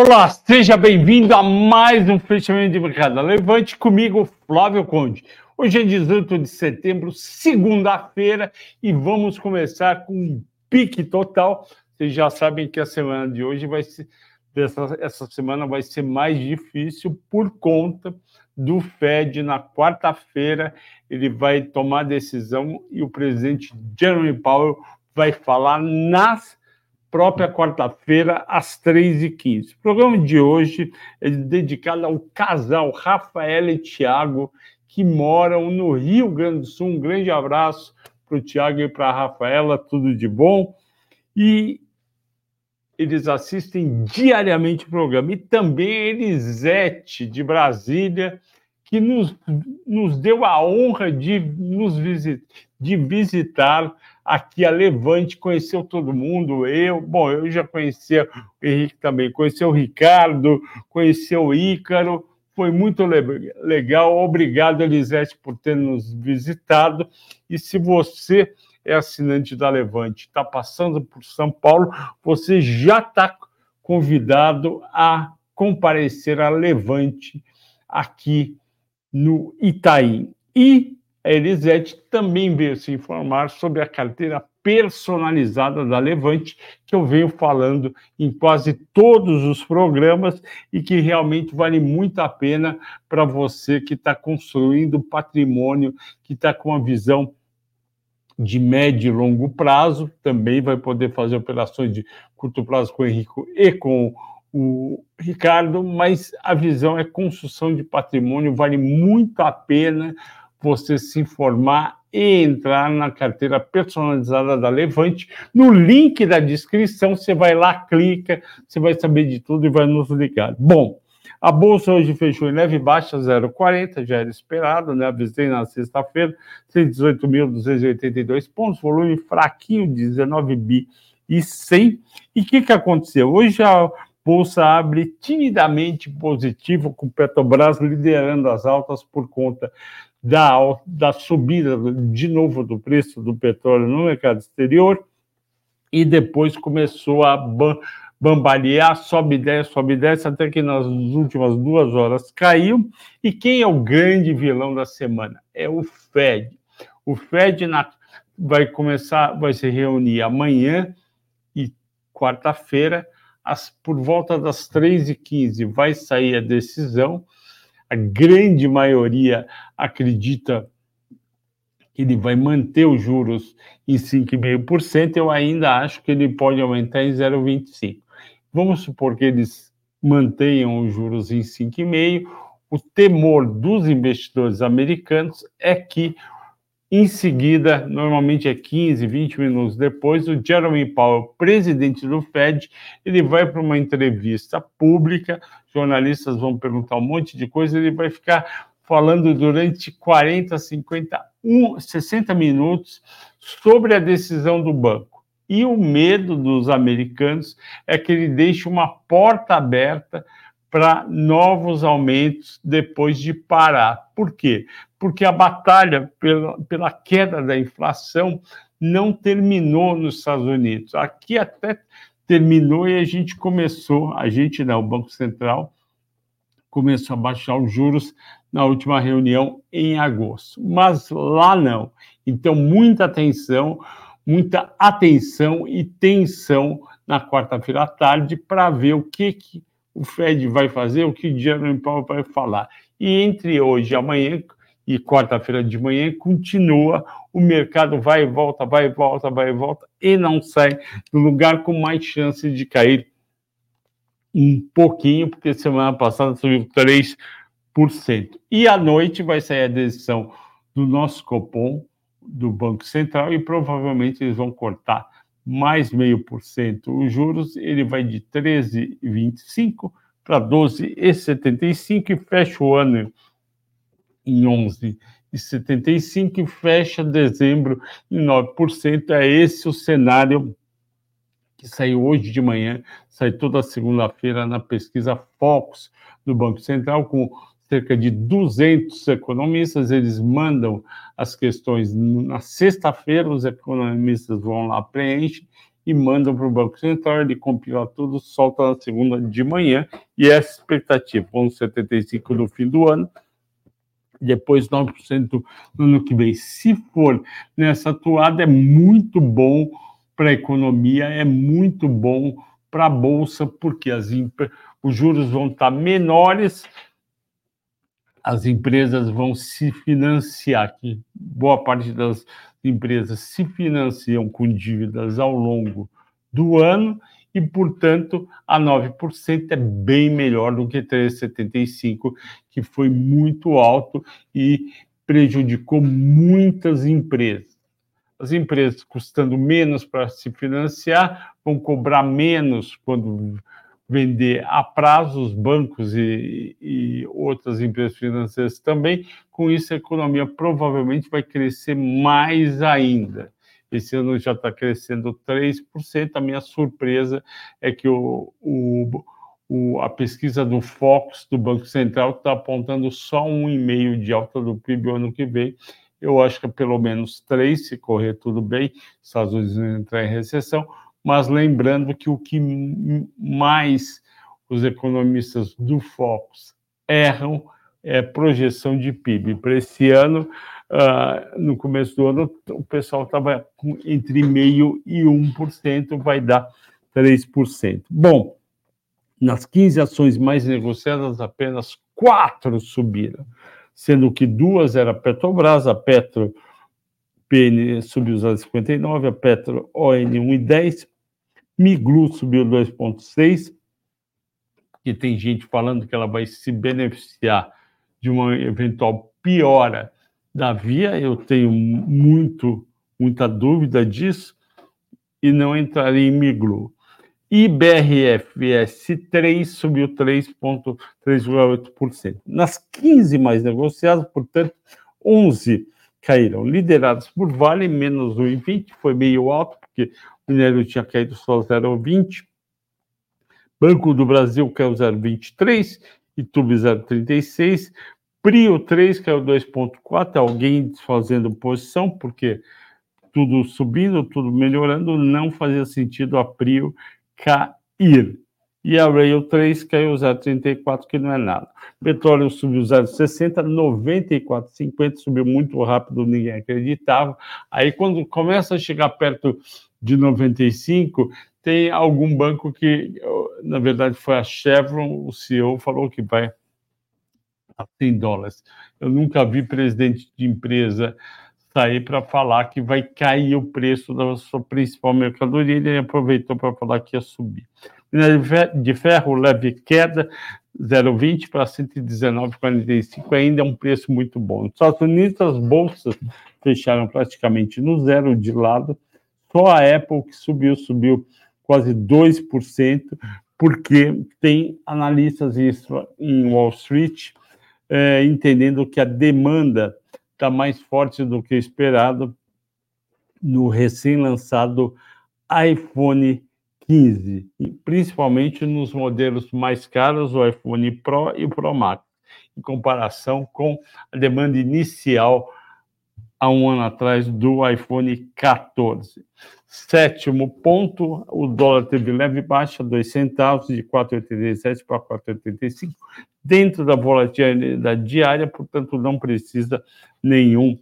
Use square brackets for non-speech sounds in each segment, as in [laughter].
Olá, seja bem-vindo a mais um fechamento de mercado. Levante comigo, Flávio Conde. Hoje é 18 de setembro, segunda-feira, e vamos começar com um pique total. Vocês já sabem que a semana de hoje vai ser, dessa, essa semana vai ser mais difícil por conta do Fed na quarta-feira. Ele vai tomar decisão e o presidente Jeremy Powell vai falar nas própria quarta-feira, às 3h15. O programa de hoje é dedicado ao casal Rafael e Tiago, que moram no Rio Grande do Sul. Um grande abraço para o Tiago e para a Rafaela, tudo de bom. E eles assistem diariamente o programa. E também Elisete, de Brasília, que nos, nos deu a honra de nos visit, de visitar aqui a Levante, conheceu todo mundo, eu, bom, eu já conhecia o Henrique também, conheceu o Ricardo, conheceu o Ícaro, foi muito legal, obrigado, Elisete, por ter nos visitado, e se você é assinante da Levante, está passando por São Paulo, você já está convidado a comparecer a Levante aqui no Itaim. E a Elisete também veio se informar sobre a carteira personalizada da Levante, que eu venho falando em quase todos os programas e que realmente vale muito a pena para você que está construindo patrimônio, que está com uma visão de médio e longo prazo, também vai poder fazer operações de curto prazo com o Henrico e com o Ricardo, mas a visão é construção de patrimônio, vale muito a pena você se informar e entrar na carteira personalizada da Levante. No link da descrição, você vai lá, clica, você vai saber de tudo e vai nos ligar. Bom, a bolsa hoje fechou em leve baixa, 0,40, já era esperado, né? Avisei na sexta-feira, 118.282 pontos, volume fraquinho, 19 bi e 100. E o que, que aconteceu? Hoje a bolsa abre timidamente positivo, com Petrobras liderando as altas por conta da, da subida de novo do preço do petróleo no mercado exterior e depois começou a bambalear, sobe e sobe e até que nas últimas duas horas caiu. E quem é o grande vilão da semana? É o Fed. O Fed na, vai começar, vai se reunir amanhã e quarta-feira, por volta das 3h15, vai sair a decisão a grande maioria acredita que ele vai manter os juros em 5,5%, eu ainda acho que ele pode aumentar em 0,25%. Vamos supor que eles mantenham os juros em 5,5%. O temor dos investidores americanos é que em seguida, normalmente é 15, 20 minutos depois, o Jeremy Powell, presidente do Fed, ele vai para uma entrevista pública, jornalistas vão perguntar um monte de coisa, ele vai ficar falando durante 40, 50, 60 minutos sobre a decisão do banco. E o medo dos americanos é que ele deixe uma porta aberta para novos aumentos depois de parar. Por quê? Porque a batalha pela, pela queda da inflação não terminou nos Estados Unidos. Aqui até terminou e a gente começou, a gente não, o Banco Central começou a baixar os juros na última reunião em agosto, mas lá não. Então, muita atenção, muita atenção e tensão na quarta-feira à tarde para ver o que, que o Fed vai fazer, o que o Jerome Powell vai falar. E entre hoje e amanhã e quarta-feira de manhã continua o mercado vai e volta, vai e volta, vai e volta e não sai do lugar com mais chance de cair um pouquinho, porque semana passada subiu 3%. E à noite vai sair a decisão do nosso Copom, do Banco Central, e provavelmente eles vão cortar mais meio por cento os juros, ele vai de 13,25 para 12,75 e fecha o ano em 11,75 e fecha dezembro em 9%. É esse o cenário que saiu hoje de manhã, sai toda segunda-feira na pesquisa Focus do Banco Central, com cerca de 200 economistas, eles mandam as questões na sexta-feira, os economistas vão lá, preenchem, e mandam para o Banco Central, ele compila tudo, solta na segunda de manhã, e essa expectativa, 1,75 no fim do ano, depois 9% no ano que vem. Se for nessa atuada, é muito bom para a economia, é muito bom para a Bolsa, porque as, os juros vão estar menores, as empresas vão se financiar, que boa parte das empresas se financiam com dívidas ao longo do ano, e, portanto, a 9% é bem melhor do que 3,75%, que foi muito alto e prejudicou muitas empresas. As empresas custando menos para se financiar vão cobrar menos quando vender a prazo, os bancos e, e, outras empresas financeiras também. Com isso, a economia provavelmente vai crescer mais ainda. Esse ano já está crescendo 3%. A minha surpresa é que o, o, o, a pesquisa do Focus do Banco Central está apontando só 1,5% de alta do PIB ano que vem. Eu acho que é pelo menos 3%, se correr tudo bem, Estados Unidos entrar em recessão. Mas lembrando que o que mais os economistas do Focus erram é projeção de PIB. Para esse ano, uh, no começo do ano, o pessoal estava entre meio e 1%, vai dar 3%. Bom, nas 15 ações mais negociadas, apenas quatro subiram, sendo que duas era Petrobras, a Petro PN subiu 0,59, a Petro ON 1,10, Miglu subiu 2,6, que tem gente falando que ela vai se beneficiar de uma eventual piora da via, eu tenho muito, muita dúvida disso, e não entraria em Miglu. IBRFS3 subiu 3,8%. Nas 15 mais negociadas, portanto, 11 caíram, liderados por Vale, menos 1,20, foi meio alto, porque o minério tinha caído só 0,20. Banco do Brasil caiu 0,23, Itube 0,36, Prio 3 caiu 2,4, alguém fazendo posição, porque tudo subindo, tudo melhorando, não fazia sentido a Prio cair. E a Rail 3 caiu 0,34, que não é nada. Petróleo subiu 0,60, 94,50, subiu muito rápido, ninguém acreditava. Aí, quando começa a chegar perto de 95, tem algum banco que, na verdade, foi a Chevron, o CEO falou que vai a 100 dólares. Eu nunca vi presidente de empresa sair para falar que vai cair o preço da sua principal mercadoria, ele aproveitou para falar que ia subir. De ferro, leve queda, 0,20 para 119,45, ainda é um preço muito bom. Nos Estados Unidos, as bolsas fecharam praticamente no zero de lado, só a Apple que subiu, subiu quase 2%, porque tem analistas em Wall Street é, entendendo que a demanda está mais forte do que esperado no recém-lançado iPhone 15, principalmente nos modelos mais caros, o iPhone Pro e o Pro Max, em comparação com a demanda inicial há um ano atrás do iPhone 14. Sétimo ponto, o dólar teve leve baixa, dois centavos, de 4,87 para 4,85, dentro da volatilidade diária, portanto, não precisa nenhum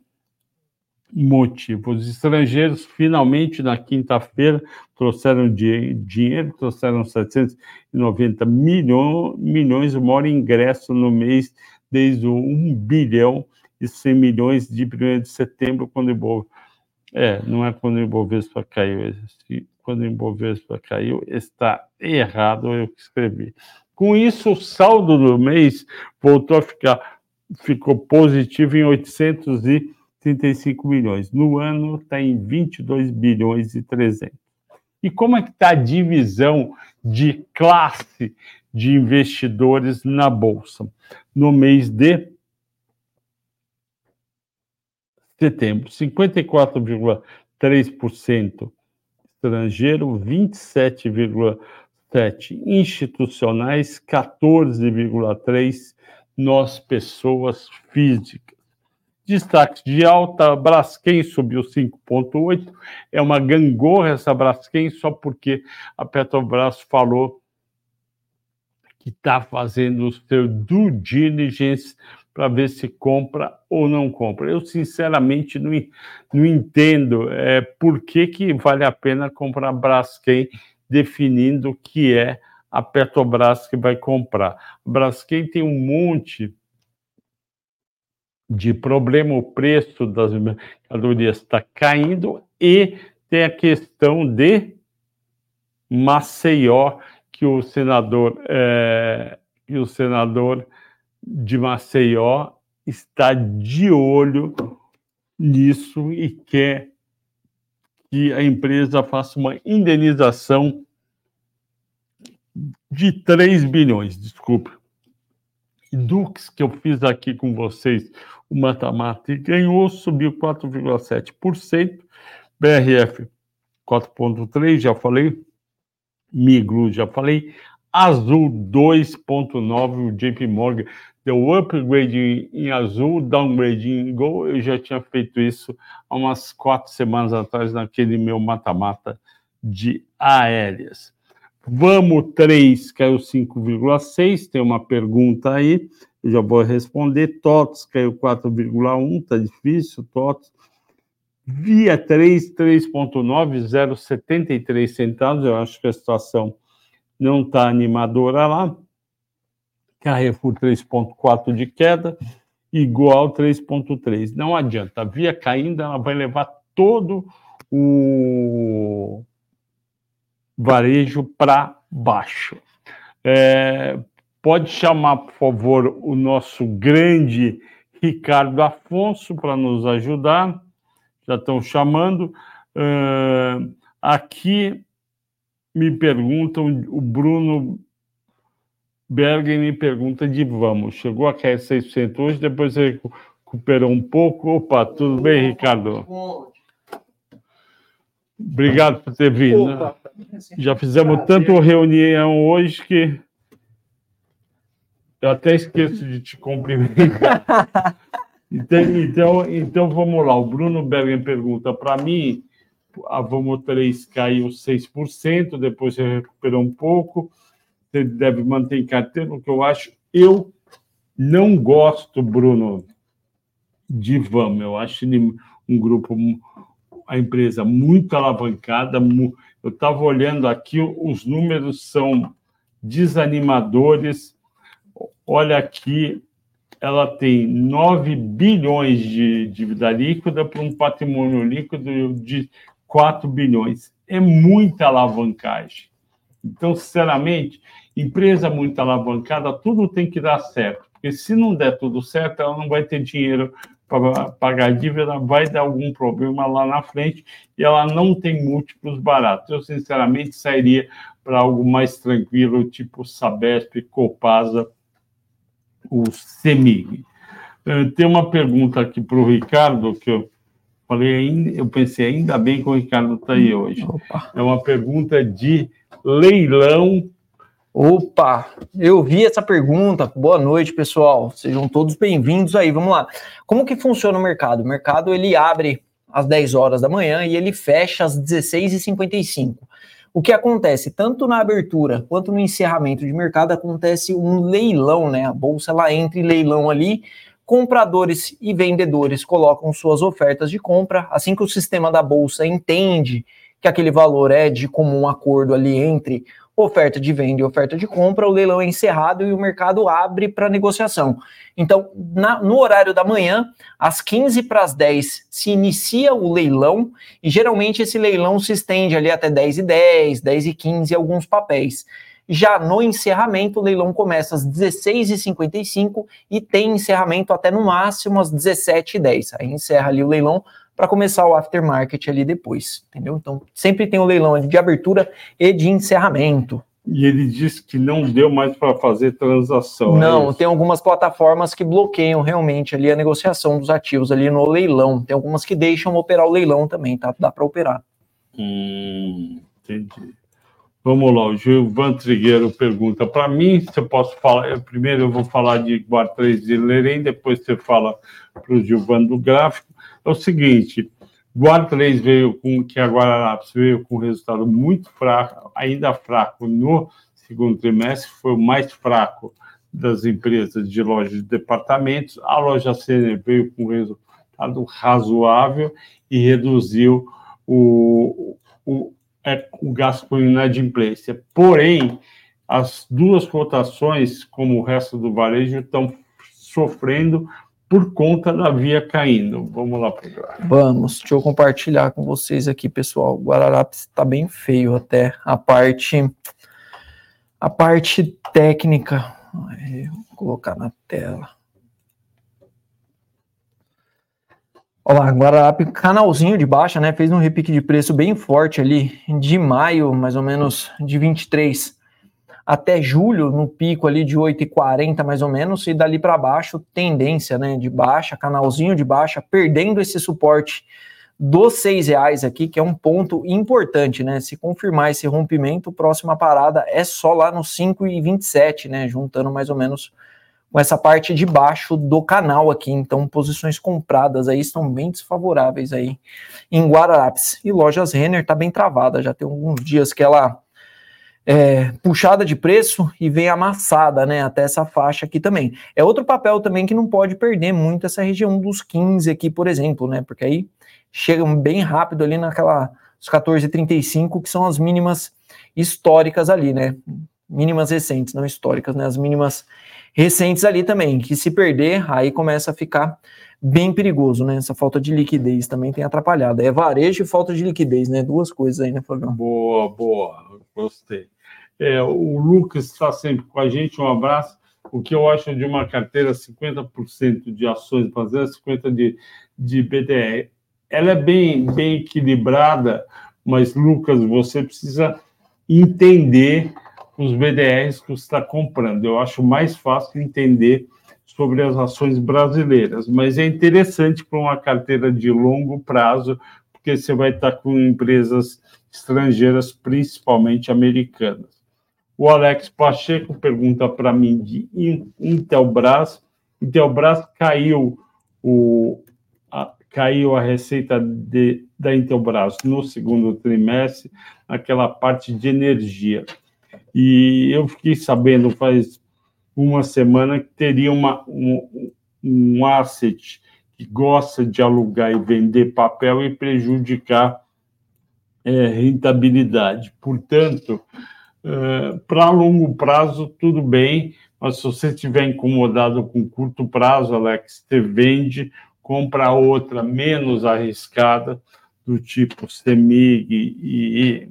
motivo. Os estrangeiros, finalmente, na quinta-feira, trouxeram dinheiro, trouxeram 790 milhões, milhões, o maior ingresso no mês desde o 1 bilhão e 100 milhões de 1 de setembro, quando Ibovespa... É, não é quando o Ibovespa caiu. Quando o Ibovespa caiu, está errado eu que escrevi. Com isso, o saldo do mês voltou a ficar, ficou positivo em 835 milhões. No ano está em 22 bilhões e 300. E como é que está a divisão de classe de investidores na Bolsa? No mês de setembro, 54,3% estrangeiro, 27,7% institucionais, 14,3% nós, pessoas físicas. Destaque de alta, Braskem subiu 5,8. É uma gangorra essa Braskem, só porque a Petrobras falou que está fazendo o seu due diligence para ver se compra ou não compra. Eu, sinceramente, não, não entendo é, por que, que vale a pena comprar Braskem, definindo que é a Petrobras que vai comprar. Braskem tem um monte de problema, o preço das mercadorias está caindo e tem a questão de Maceió, que o senador, é, que o senador de Maceió está de olho nisso e quer que a empresa faça uma indenização de 3 bilhões, desculpe. Dux, que eu fiz aqui com vocês, o Matamata, ganhou, subiu 4,7%. BRF 4,3%, já falei. Miglu, já falei. Azul 2,9%, o JP Morgan deu upgrade em azul, downgrade em Gol. Eu já tinha feito isso há umas quatro semanas atrás naquele meu mata-mata de aéreas. Vamos 3 caiu 5,6. Tem uma pergunta aí, eu já vou responder. TOTS caiu 4,1, tá difícil, TOTS. Via 3, 3,9, 0,73 centavos. Eu acho que a situação não está animadora lá. Carrefour 3,4 de queda, igual 3,3. Não adianta, a via caindo, ela vai levar todo o varejo para baixo. É, pode chamar, por favor, o nosso grande Ricardo Afonso para nos ajudar. Já estão chamando. Uh, aqui me perguntam, o Bruno Bergen me pergunta de vamos. Chegou a cair 6% hoje, depois recuperou um pouco. Opa, tudo bem, Ricardo? Obrigado por ter vindo. Opa. Já fizemos tanto reunião hoje que eu até esqueço de te cumprimentar. [laughs] Então, então, então vamos lá. O Bruno Bergen pergunta para mim: a Vamo 3 caiu 6%, depois você recuperou um pouco. Você deve manter em carteira, o que eu acho. Eu não gosto, Bruno, de Vamo. Eu acho ele um grupo a empresa muito alavancada. Eu estava olhando aqui, os números são desanimadores. Olha aqui, ela tem 9 bilhões de dívida líquida para um patrimônio líquido de 4 bilhões. É muita alavancagem. Então, sinceramente, empresa muito alavancada, tudo tem que dar certo. Porque se não der tudo certo, ela não vai ter dinheiro para pagar a dívida, vai dar algum problema lá na frente e ela não tem múltiplos baratos. Eu, sinceramente, sairia para algo mais tranquilo, tipo Sabesp, Copasa, o Semig. Eh, tem uma pergunta aqui para o Ricardo, que eu falei ainda, eu pensei, ainda bem que o Ricardo está aí hoje. Opa. É uma pergunta de leilão Opa, eu vi essa pergunta. Boa noite, pessoal. Sejam todos bem-vindos aí. Vamos lá. Como que funciona o mercado? O mercado ele abre às 10 horas da manhã e ele fecha às 16h55. O que acontece? Tanto na abertura quanto no encerramento de mercado acontece um leilão, né? A bolsa ela entra em leilão ali, compradores e vendedores colocam suas ofertas de compra. Assim que o sistema da bolsa entende que aquele valor é de comum acordo ali entre oferta de venda e oferta de compra, o leilão é encerrado e o mercado abre para negociação. Então, na, no horário da manhã, às 15 para as 10, se inicia o leilão e geralmente esse leilão se estende ali até 10 e 10, 10 e 15, alguns papéis. Já no encerramento, o leilão começa às 16h55 e tem encerramento até no máximo às 17h10. Aí encerra ali o leilão para começar o aftermarket ali depois, entendeu? Então, sempre tem o um leilão de abertura e de encerramento. E ele disse que não deu mais para fazer transação. É não, é tem algumas plataformas que bloqueiam realmente ali a negociação dos ativos ali no leilão. Tem algumas que deixam operar o leilão também, tá? Dá para operar. Hum, entendi. Vamos lá, o Gilvan Trigueiro pergunta para mim se eu posso falar. Primeiro eu vou falar de Guar 3 de Lerem, depois você fala para o Gilvan do gráfico. É o seguinte: Guar 3 veio com que a Guararapes veio com resultado muito fraco, ainda fraco no segundo trimestre, foi o mais fraco das empresas de lojas de departamentos. A loja Sênior veio com resultado razoável e reduziu o, o, é, o gasto com inadimplência. Porém, as duas cotações, como o resto do varejo, estão sofrendo por conta da via caindo. Vamos lá para o Vamos, deixa eu compartilhar com vocês aqui, pessoal. O Guararapes está bem feio até a parte a parte técnica. Vou colocar na tela. Olha lá, Guararapes, canalzinho de baixa, né? Fez um repique de preço bem forte ali de maio, mais ou menos de 23 até julho, no pico ali de 8,40 mais ou menos, e dali para baixo, tendência, né? De baixa, canalzinho de baixa, perdendo esse suporte dos seis reais aqui, que é um ponto importante, né? Se confirmar esse rompimento, próxima parada é só lá no 5,27, né? Juntando mais ou menos com essa parte de baixo do canal aqui. Então, posições compradas aí estão bem desfavoráveis aí em Guararapes. E lojas Renner tá bem travada, já tem alguns dias que ela é puxada de preço e vem amassada, né, até essa faixa aqui também. É outro papel também que não pode perder muito essa região dos 15 aqui, por exemplo, né, porque aí chegam bem rápido ali naquela os 14,35 que são as mínimas históricas ali, né, mínimas recentes, não históricas, né, as mínimas recentes ali também, que se perder, aí começa a ficar bem perigoso, né? Essa falta de liquidez também tem atrapalhado. É varejo e falta de liquidez, né? Duas coisas aí, né, Flavião? Boa, boa, gostei. É, o Lucas está sempre com a gente, um abraço. O que eu acho de uma carteira 50% de ações baseadas, 50% de, de BDR. Ela é bem, bem equilibrada, mas, Lucas, você precisa entender os BDRs que você está comprando. Eu acho mais fácil entender sobre as ações brasileiras, mas é interessante para uma carteira de longo prazo, porque você vai estar com empresas estrangeiras, principalmente americanas. O Alex Pacheco pergunta para mim de Intelbras. Intelbras caiu o, a, caiu a receita de, da Intelbras no segundo trimestre, naquela parte de energia. E eu fiquei sabendo faz uma semana que teria uma, um, um asset que gosta de alugar e vender papel e prejudicar é, rentabilidade. Portanto, é, para longo prazo, tudo bem, mas se você estiver incomodado com curto prazo, Alex, você vende, compra outra menos arriscada, do tipo CEMIG e,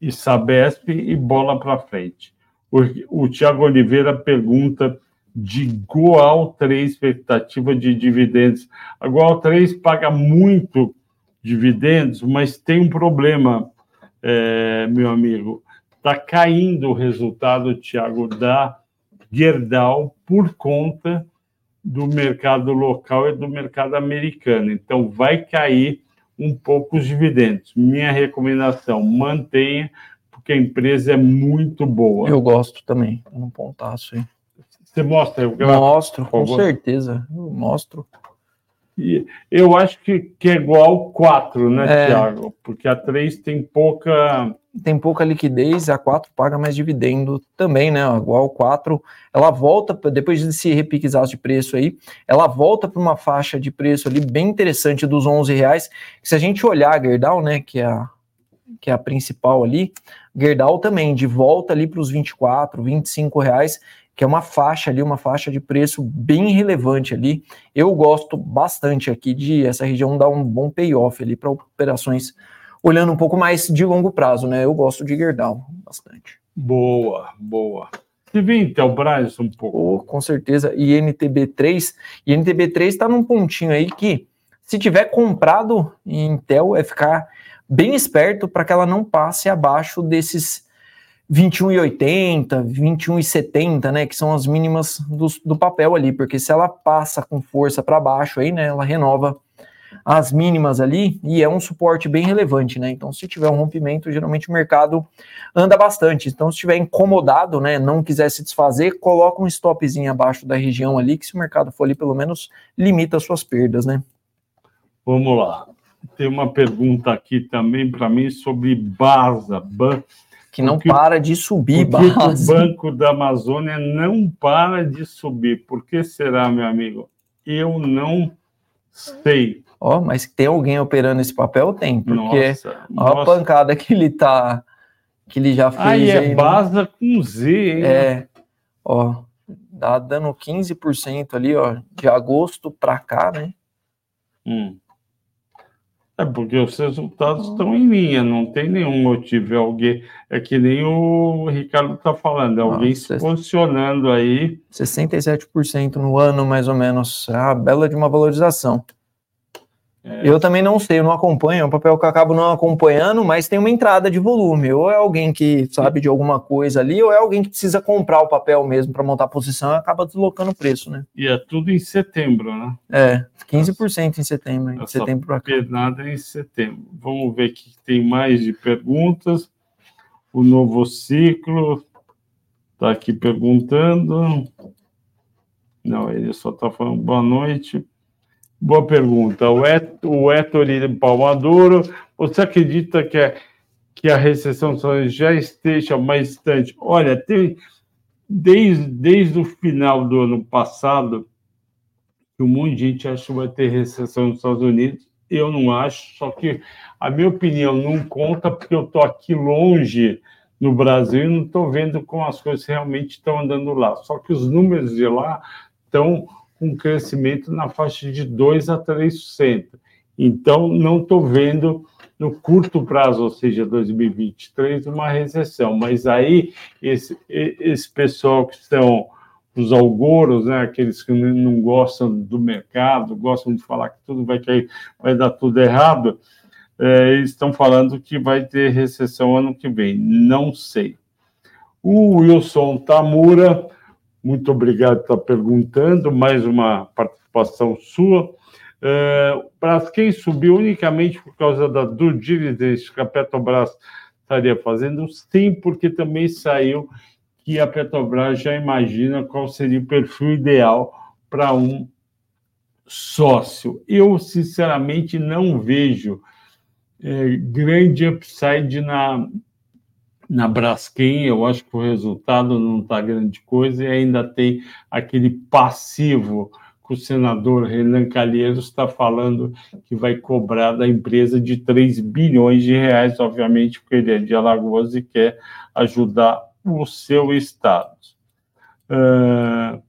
e Sabesp e bola para frente. O, o Tiago Oliveira pergunta de Goal 3 expectativa de dividendos. A Goal 3 paga muito dividendos, mas tem um problema, é, meu amigo. Está caindo o resultado, Tiago, da Gerdau por conta do mercado local e do mercado americano. Então, vai cair um pouco os dividendos. Minha recomendação, mantenha, porque a empresa é muito boa. Eu gosto também, um pontaço aí. Você mostra? Eu mostro, com certeza, eu mostro. E eu acho que, que é igual 4, né, é. Tiago? Porque a 3 tem pouca. Tem pouca liquidez, a 4 paga mais dividendo também, né? Igual 4, ela volta, depois desse repiquezaço de preço aí, ela volta para uma faixa de preço ali bem interessante dos 11 reais. Se a gente olhar a Gerdau, né, que é a, que é a principal ali, Gerdau também, de volta ali para os 24, 25 reais, que é uma faixa ali, uma faixa de preço bem relevante ali. Eu gosto bastante aqui de essa região dar um bom payoff ali para operações olhando um pouco mais de longo prazo, né? Eu gosto de Gerdau bastante. Boa, boa. Se vê Intelbras um pouco. Oh, com certeza. E NTB3, e NTB3 está num pontinho aí que, se tiver comprado em Intel, é ficar bem esperto para que ela não passe abaixo desses 21,80, 21,70, né, que são as mínimas do, do papel ali, porque se ela passa com força para baixo aí, né, ela renova as mínimas ali e é um suporte bem relevante, né? Então, se tiver um rompimento, geralmente o mercado anda bastante. Então, se estiver incomodado, né, não quiser se desfazer, coloca um stopzinho abaixo da região ali, que se o mercado for ali, pelo menos limita as suas perdas, né? Vamos lá. Tem uma pergunta aqui também para mim sobre Baza. Ban que não porque, para de subir, o Banco da Amazônia não para de subir. Por que será, meu amigo? Eu não sei. Ó, oh, mas tem alguém operando esse papel? Tem, porque nossa, a pancada que ele tá, que ele já fez. Aí é aí, Baza né? com Z, hein? É, ó, dá dando 15% ali, ó, de agosto para cá, né? Hum. É porque os resultados estão em linha, não tem nenhum motivo. É alguém, é que nem o Ricardo está falando, é alguém Nossa, se posicionando aí. 67% no ano, mais ou menos. É a bela de uma valorização. É. Eu também não sei, eu não acompanho, é um papel que eu acabo não acompanhando, mas tem uma entrada de volume. Ou é alguém que sabe de alguma coisa ali, ou é alguém que precisa comprar o papel mesmo para montar a posição e acaba deslocando o preço, né? E é tudo em setembro, né? É, 15% em setembro, em setembro para cá. Nada em setembro. Vamos ver que tem mais de perguntas. O novo ciclo está aqui perguntando. Não, ele só está falando boa noite. Boa pergunta. O, Et, o Ettore você acredita que, é, que a recessão já esteja mais distante? Olha, tem, desde, desde o final do ano passado, que um monte de gente acha que vai ter recessão nos Estados Unidos. Eu não acho, só que a minha opinião não conta, porque eu estou aqui longe no Brasil e não estou vendo como as coisas realmente estão andando lá. Só que os números de lá estão com crescimento na faixa de 2% a 3%. Então, não estou vendo no curto prazo, ou seja, 2023, uma recessão. Mas aí, esse, esse pessoal que são os algoros, né, aqueles que não gostam do mercado, gostam de falar que tudo vai cair, vai dar tudo errado, é, eles estão falando que vai ter recessão ano que vem. Não sei. O Wilson Tamura muito obrigado por estar perguntando, mais uma participação sua. É, para quem subiu unicamente por causa da due diligence que a Petrobras estaria fazendo, sim, porque também saiu que a Petrobras já imagina qual seria o perfil ideal para um sócio. Eu, sinceramente, não vejo é, grande upside na, na Braskem, eu acho que o resultado não está grande coisa, e ainda tem aquele passivo que o senador Renan Calheiros está falando que vai cobrar da empresa de 3 bilhões de reais, obviamente, porque ele é de Alagoas e quer ajudar o seu estado. Uh,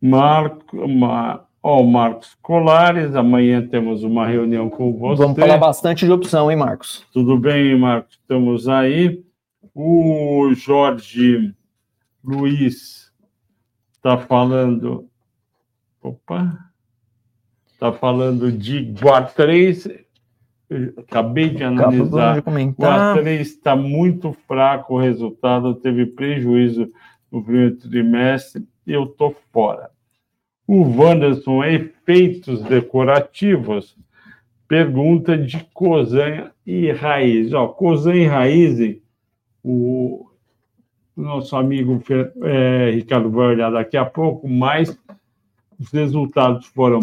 Marco, Ma, oh, Marcos Colares, amanhã temos uma reunião com você. Vamos falar bastante de opção, hein, Marcos? Tudo bem, Marcos? Estamos aí. O Jorge Luiz está falando. Opa! Está falando de Guatrês. Acabei de analisar. Guatrês está muito fraco o resultado, teve prejuízo no primeiro trimestre. Eu estou fora. O Wanderson, efeitos decorativos, pergunta de Cosan e Raiz. Ó, e Raiz o nosso amigo é, Ricardo vai olhar daqui a pouco, mas os resultados foram.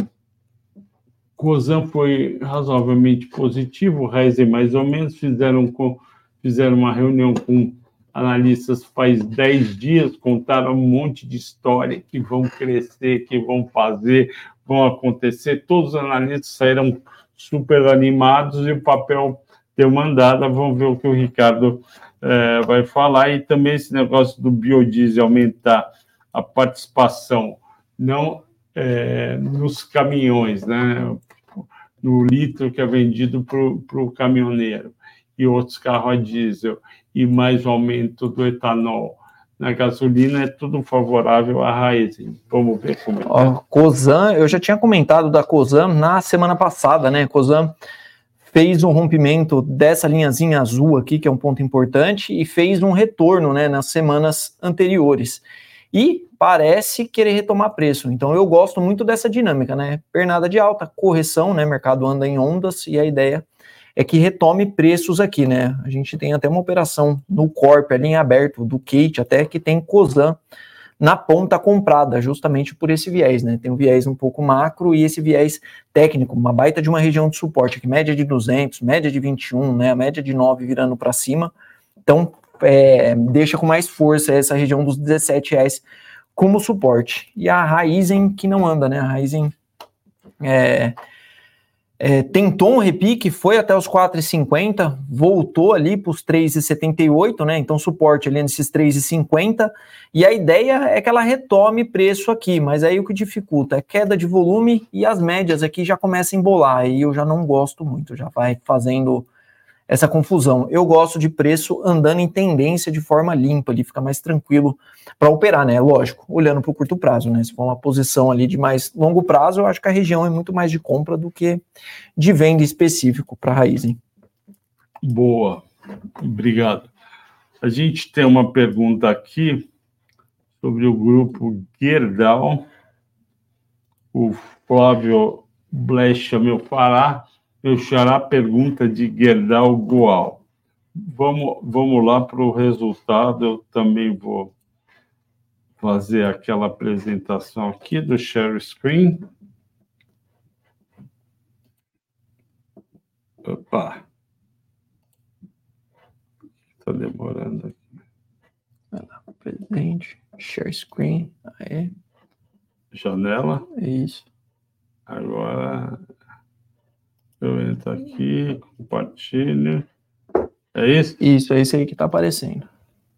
Cozan foi razoavelmente positivo, Reiser mais ou menos, fizeram, com, fizeram uma reunião com analistas faz 10 dias, contaram um monte de história que vão crescer, que vão fazer, vão acontecer. Todos os analistas saíram super animados e o papel deu mandada. Vamos ver o que o Ricardo é, vai falar, e também esse negócio do biodiesel aumentar a participação não é, nos caminhões, né? no litro que é vendido para o caminhoneiro e outros carros a diesel, e mais o aumento do etanol na gasolina, é tudo favorável à raiz. Vamos ver como é. Ó, Cosan, eu já tinha comentado da Cosan na semana passada, né? Cosan fez um rompimento dessa linhazinha azul aqui, que é um ponto importante, e fez um retorno né, nas semanas anteriores. e parece querer retomar preço. Então eu gosto muito dessa dinâmica, né? Pernada de alta, correção, né? Mercado anda em ondas e a ideia é que retome preços aqui, né? A gente tem até uma operação no Corp ali em aberto, do Kate, até que tem COSAN na ponta comprada, justamente por esse viés, né? Tem um viés um pouco macro e esse viés técnico, uma baita de uma região de suporte, que média de 200, média de 21, né? A média de 9 virando para cima. Então, é, deixa com mais força essa região dos 17 reais como suporte. E a Raizen que não anda, né? A Raizen é, é, tentou um repique, foi até os 4,50, voltou ali para os 3,78, né? Então, suporte ali nesses 3,50. E a ideia é que ela retome preço aqui, mas aí o que dificulta é queda de volume e as médias aqui já começam a embolar. Aí eu já não gosto muito, já vai fazendo essa confusão. Eu gosto de preço andando em tendência de forma limpa, ali fica mais tranquilo para operar, né? Lógico, olhando para o curto prazo, né? Se for uma posição ali de mais longo prazo, eu acho que a região é muito mais de compra do que de venda específico para a raiz, hein? Boa, obrigado. A gente tem uma pergunta aqui sobre o grupo Gerdau. O Flávio Blecha, meu fará, meu xará pergunta de Gerdau Goal. Vamos, vamos lá para o resultado. Eu também vou fazer aquela apresentação aqui do share screen. Opa! Está demorando aqui. Vai lá, presente, share screen. Aí. Janela. Isso. Agora eu entro aqui, compartilho. É isso? Isso, é isso aí que está aparecendo.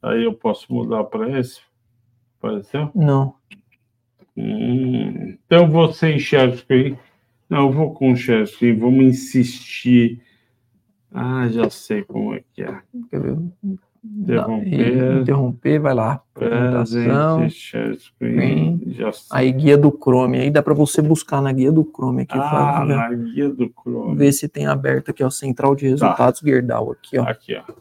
Aí eu posso mudar para esse? Apareceu? Não. Hum, então você enxerga aí. Não, eu vou com o screen, vamos insistir. Ah, já sei como é que é. Quer ver? Interromper. interromper, vai lá. Apresentação. Aí, guia do Chrome. Aí dá para você buscar na guia do Chrome aqui. Ah, na guia do Chrome. Ver se tem aberto aqui, ó, Central de Resultados tá. Gerdau aqui, ó. Aqui, ó.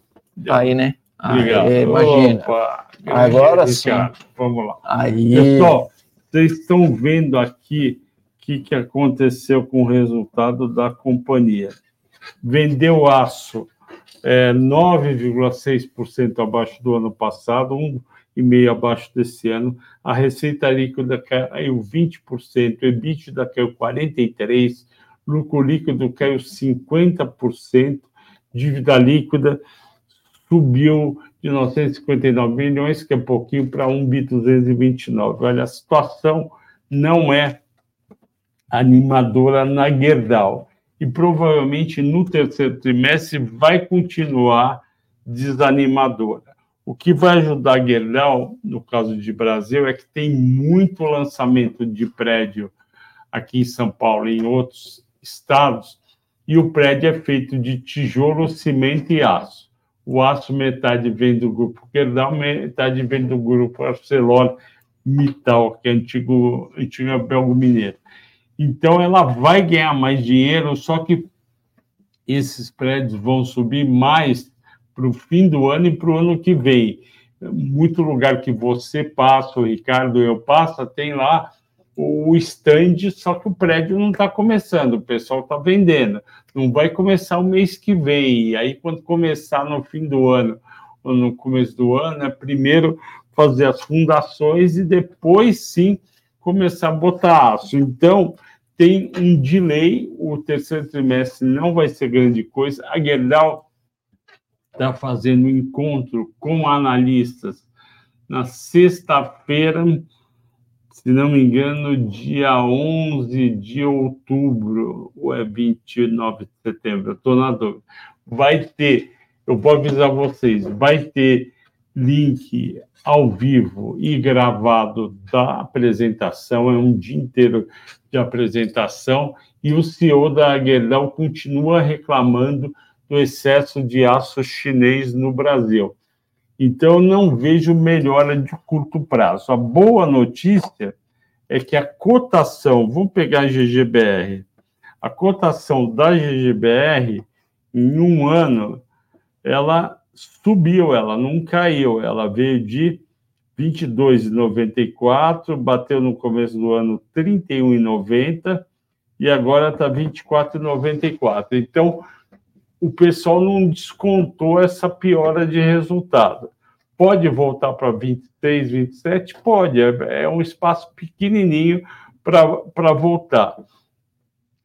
Já. Aí, né? Obrigado. Aí, imagina. Opa, Agora sim. Vamos lá. Aí. Pessoal, vocês estão vendo aqui o que, que aconteceu com o resultado da companhia. Vendeu aço é, 9,6% abaixo do ano passado, 1,5% abaixo desse ano. A receita líquida caiu 20%, o EBITDA caiu 43%, lucro líquido caiu 50%, dívida líquida subiu de 959 milhões, que é pouquinho, para 1 bi 229. Olha, a situação não é animadora na Gerdau e provavelmente no terceiro trimestre vai continuar desanimadora. O que vai ajudar a Gerdau, no caso de Brasil, é que tem muito lançamento de prédio aqui em São Paulo e em outros estados, e o prédio é feito de tijolo, cimento e aço. O aço, metade vem do grupo Gerdau, metade vem do grupo ArcelorMittal, que é antigo, antigo Belgo Mineiro. Então, ela vai ganhar mais dinheiro, só que esses prédios vão subir mais para o fim do ano e para o ano que vem. Muito lugar que você passa, o Ricardo eu passa, tem lá o stand, só que o prédio não está começando, o pessoal está vendendo. Não vai começar o mês que vem. E aí, quando começar no fim do ano ou no começo do ano, é primeiro fazer as fundações e depois sim começar a botar aço. Então, tem um delay, o terceiro trimestre não vai ser grande coisa. A Gerdau está fazendo um encontro com analistas na sexta-feira, se não me engano, dia 11 de outubro, ou é 29 de setembro, estou na dúvida. Vai ter, eu vou avisar vocês, vai ter link ao vivo e gravado da apresentação, é um dia inteiro de apresentação, e o CEO da Gerdau continua reclamando do excesso de aço chinês no Brasil. Então, não vejo melhora de curto prazo. A boa notícia é que a cotação, vamos pegar a GGBR, a cotação da GGBR em um ano, ela subiu, ela não caiu, ela veio de 22,94, bateu no começo do ano 31,90 e agora está 24,94. Então, o pessoal não descontou essa piora de resultado. Pode voltar para 23, 27? Pode, é, é um espaço pequenininho para voltar.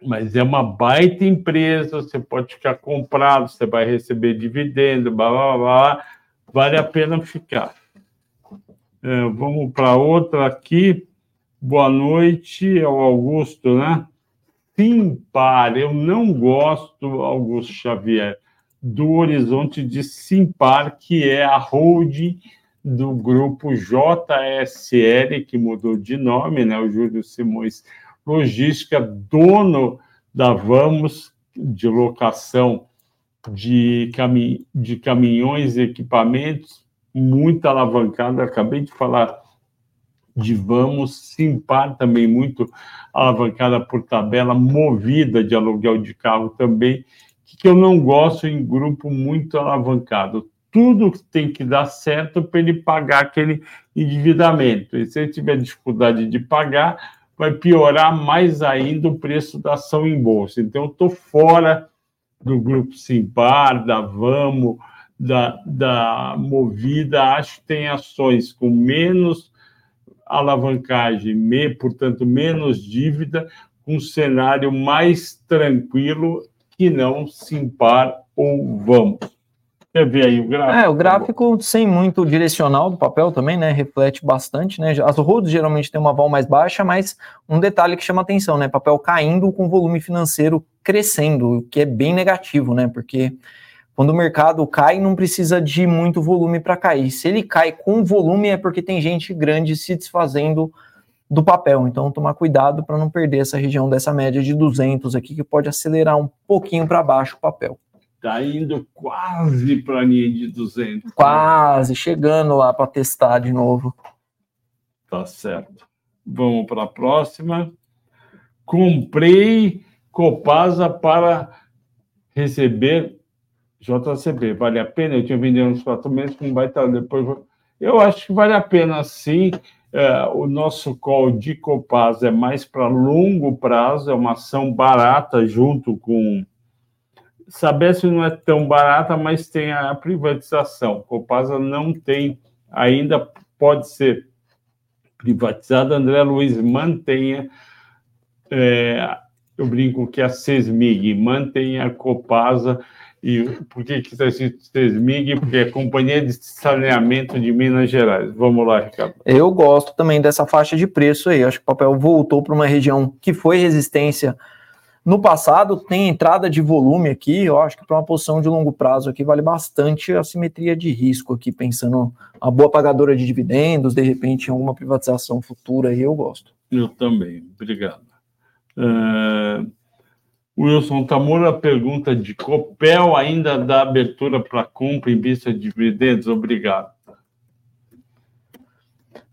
Mas é uma baita empresa, você pode ficar comprado, você vai receber dividendo, blá, blá, blá, vale a pena ficar. É, vamos para outra aqui. Boa noite, é o Augusto, né? Simpar, eu não gosto, Augusto Xavier, do horizonte de Simpar, que é a holding do grupo JSL, que mudou de nome, né? O Júlio Simões Logística, dono da Vamos, de locação de, cami de caminhões e equipamentos, muito alavancada. Acabei de falar de Vamos, Simpar também muito alavancada por tabela, movida de aluguel de carro também, que eu não gosto em grupo muito alavancado. Tudo tem que dar certo para ele pagar aquele endividamento. E se ele tiver dificuldade de pagar, vai piorar mais ainda o preço da ação em bolsa. Então, estou fora do grupo Simpar, da Vamos, da, da Movida. Acho que tem ações com menos alavancagem, me, portanto, menos dívida, um cenário mais tranquilo que não Simpar ou Vamos. Quer ver aí o gráfico? É, o gráfico sem muito direcional do papel também, né? Reflete bastante, né? As rodas geralmente têm uma val mais baixa, mas um detalhe que chama atenção, né? Papel caindo com volume financeiro crescendo, o que é bem negativo, né? Porque quando o mercado cai, não precisa de muito volume para cair. Se ele cai com volume, é porque tem gente grande se desfazendo do papel. Então, tomar cuidado para não perder essa região dessa média de 200 aqui, que pode acelerar um pouquinho para baixo o papel. Está indo quase para a linha de 200. Quase, chegando lá para testar de novo. Tá certo. Vamos para a próxima. Comprei Copasa para receber JCB, vale a pena? Eu tinha vendido uns quatro meses, como vai estar depois. Eu acho que vale a pena sim. É, o nosso call de Copaz é mais para longo prazo, é uma ação barata junto com. Sabesp não é tão barata, mas tem a privatização. Copasa não tem ainda, pode ser privatizada. André Luiz mantenha. É, eu brinco que a Sesmig mantenha a Copasa e por que está escrito Sesmig? Porque é Companhia de Saneamento de Minas Gerais. Vamos lá, Ricardo. Eu gosto também dessa faixa de preço aí. Acho que o papel voltou para uma região que foi resistência no passado. Tem entrada de volume aqui. Eu acho que para uma posição de longo prazo aqui vale bastante a simetria de risco aqui, pensando uma boa pagadora de dividendos, de repente alguma privatização futura aí, eu gosto. Eu também. Obrigado. Uh... Wilson Tamura pergunta de Copel ainda dá abertura para compra em vista de dividendos? Obrigado.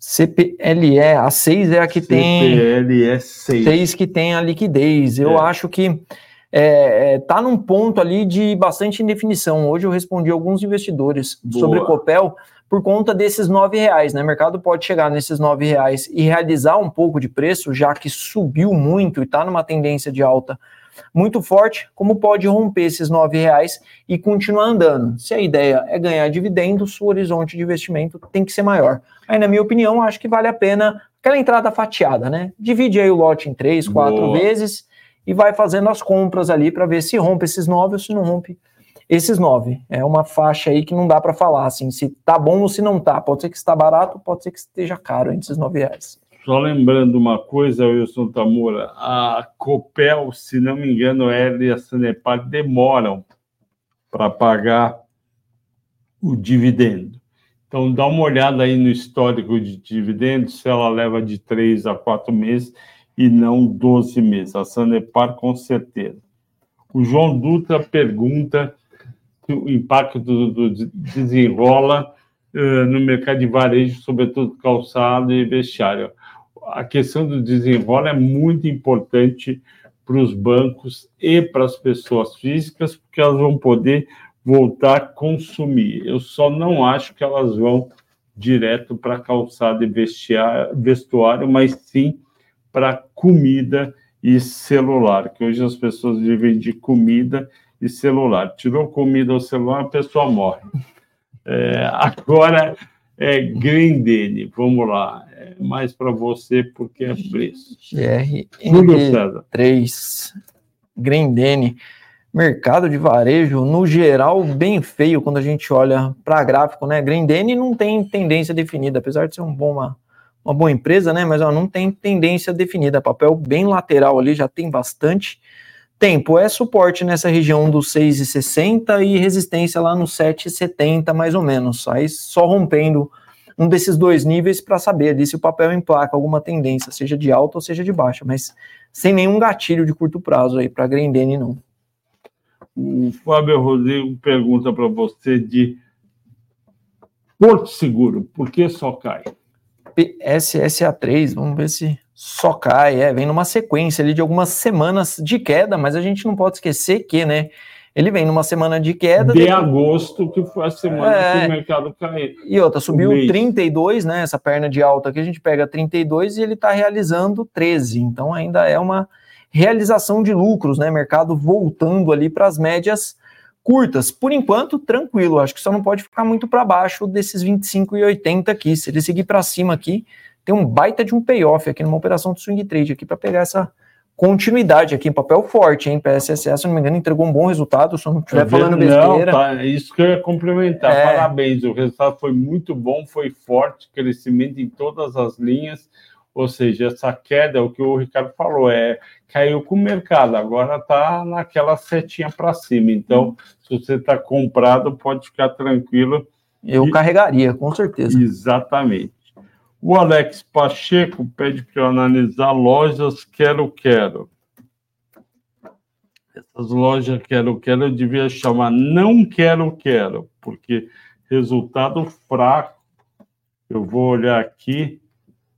CPLE, a 6 é a que tem. CPLE 6. 6 que tem a liquidez. Eu é. acho que está é, é tá num ponto ali de bastante indefinição. Hoje eu respondi alguns investidores Boa. sobre Copel por conta desses nove reais, né? O mercado pode chegar nesses nove reais e realizar um pouco de preço, já que subiu muito e está numa tendência de alta muito forte, como pode romper esses nove reais e continuar andando. Se a ideia é ganhar dividendos, o horizonte de investimento tem que ser maior. Aí, na minha opinião, acho que vale a pena aquela entrada fatiada, né? Divide aí o lote em três, quatro Boa. vezes e vai fazendo as compras ali para ver se rompe esses nove ou se não rompe esses nove. É uma faixa aí que não dá para falar assim, se tá bom ou se não tá. Pode ser que está barato, pode ser que esteja caro entre esses nove reais. Só lembrando uma coisa, Wilson Tamura, a Copel, se não me engano, ela e a Sanepar demoram para pagar o dividendo. Então, dá uma olhada aí no histórico de dividendos, se ela leva de três a quatro meses e não 12 meses. A Sanepar, com certeza. O João Dutra pergunta o impacto do, do desenrola uh, no mercado de varejo, sobretudo calçado e vestiário a questão do desenrola é muito importante para os bancos e para as pessoas físicas, porque elas vão poder voltar a consumir. Eu só não acho que elas vão direto para calçado e vestuário, mas sim para comida e celular, que hoje as pessoas vivem de comida e celular. Tirou comida ou celular, a pessoa morre. É, agora é Grendene, vamos lá. É mais para você porque é preço. GR 3 Grendene. Mercado de varejo, no geral, bem feio quando a gente olha para gráfico, né? Grendene não tem tendência definida, apesar de ser um bom, uma, uma boa empresa, né? Mas ó, não tem tendência definida. Papel bem lateral ali, já tem bastante tempo. É suporte nessa região dos 6,60 e resistência lá no 7,70, mais ou menos. Aí só rompendo um desses dois níveis para saber ali se o papel emplaca alguma tendência, seja de alta ou seja de baixa, mas sem nenhum gatilho de curto prazo aí para Grendene não. O Fábio Rodrigo pergunta para você de Porto Seguro, por que só cai? PSSA3, vamos ver se só cai, é, vem numa sequência ali de algumas semanas de queda, mas a gente não pode esquecer que, né, ele vem numa semana de queda. De depois... agosto, que foi a semana é... que o mercado caiu. E outra, subiu 32, né? Essa perna de alta aqui, a gente pega 32 e ele está realizando 13. Então ainda é uma realização de lucros, né? Mercado voltando ali para as médias curtas. Por enquanto, tranquilo. Acho que só não pode ficar muito para baixo desses 25,80 aqui. Se ele seguir para cima aqui, tem um baita de um payoff aqui numa operação de swing trade aqui para pegar essa continuidade aqui em papel forte, hein? PSSS, se não me engano, entregou um bom resultado, se eu não estiver falando besteira. Não, tá, isso que eu ia complementar. É... Parabéns, o resultado foi muito bom, foi forte, crescimento em todas as linhas. Ou seja, essa queda, é o que o Ricardo falou, é caiu com o mercado, agora está naquela setinha para cima. Então, se você está comprado, pode ficar tranquilo. Eu e... carregaria, com certeza. Exatamente. O Alex Pacheco pede para eu analisar lojas Quero Quero. Essas lojas Quero Quero eu devia chamar Não Quero Quero, porque resultado fraco. Eu vou olhar aqui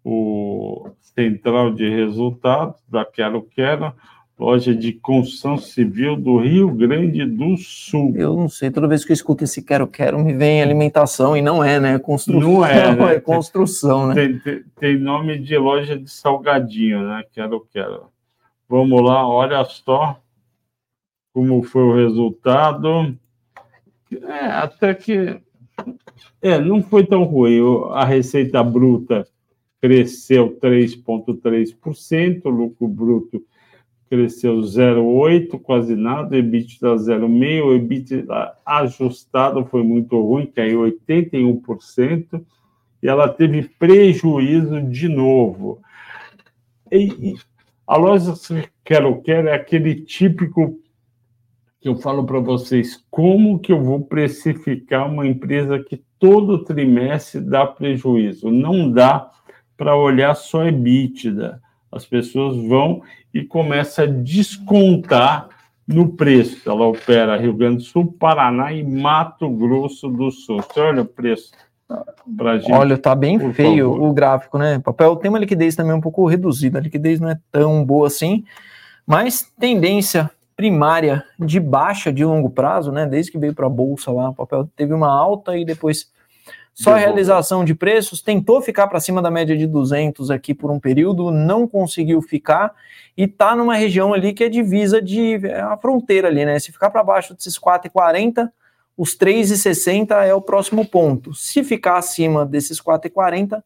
o central de resultados da Quero Quero, loja de construção civil do Rio Grande do Sul. Eu não sei, toda vez que eu escuto esse quero quero me vem alimentação e não é, né? Construção, não é, né? [laughs] é construção, né? Tem, tem, tem, nome de loja de salgadinho, né? Quero quero. Vamos lá, olha só como foi o resultado. É, até que é, não foi tão ruim. A receita bruta cresceu 3,3%, o lucro bruto cresceu 0,8%, quase nada, EBITDA 0,5%, o EBITDA ajustado foi muito ruim, caiu 81%, e ela teve prejuízo de novo. E, a loja Quero Quero é aquele típico que eu falo para vocês, como que eu vou precificar uma empresa que todo trimestre dá prejuízo? Não dá para olhar só EBITDA. As pessoas vão e começam a descontar no preço. Ela opera Rio Grande do Sul, Paraná e Mato Grosso do Sul. Você olha o preço para gente. Olha, tá bem feio favor. o gráfico, né? papel tem uma liquidez também um pouco reduzida. A liquidez não é tão boa assim, mas tendência primária de baixa de longo prazo, né? Desde que veio para a bolsa lá, o papel teve uma alta e depois só a realização de preços, tentou ficar para cima da média de 200 aqui por um período, não conseguiu ficar e está numa região ali que é divisa de é a fronteira ali, né? Se ficar para baixo desses 4,40, os 3,60 é o próximo ponto. Se ficar acima desses 4,40,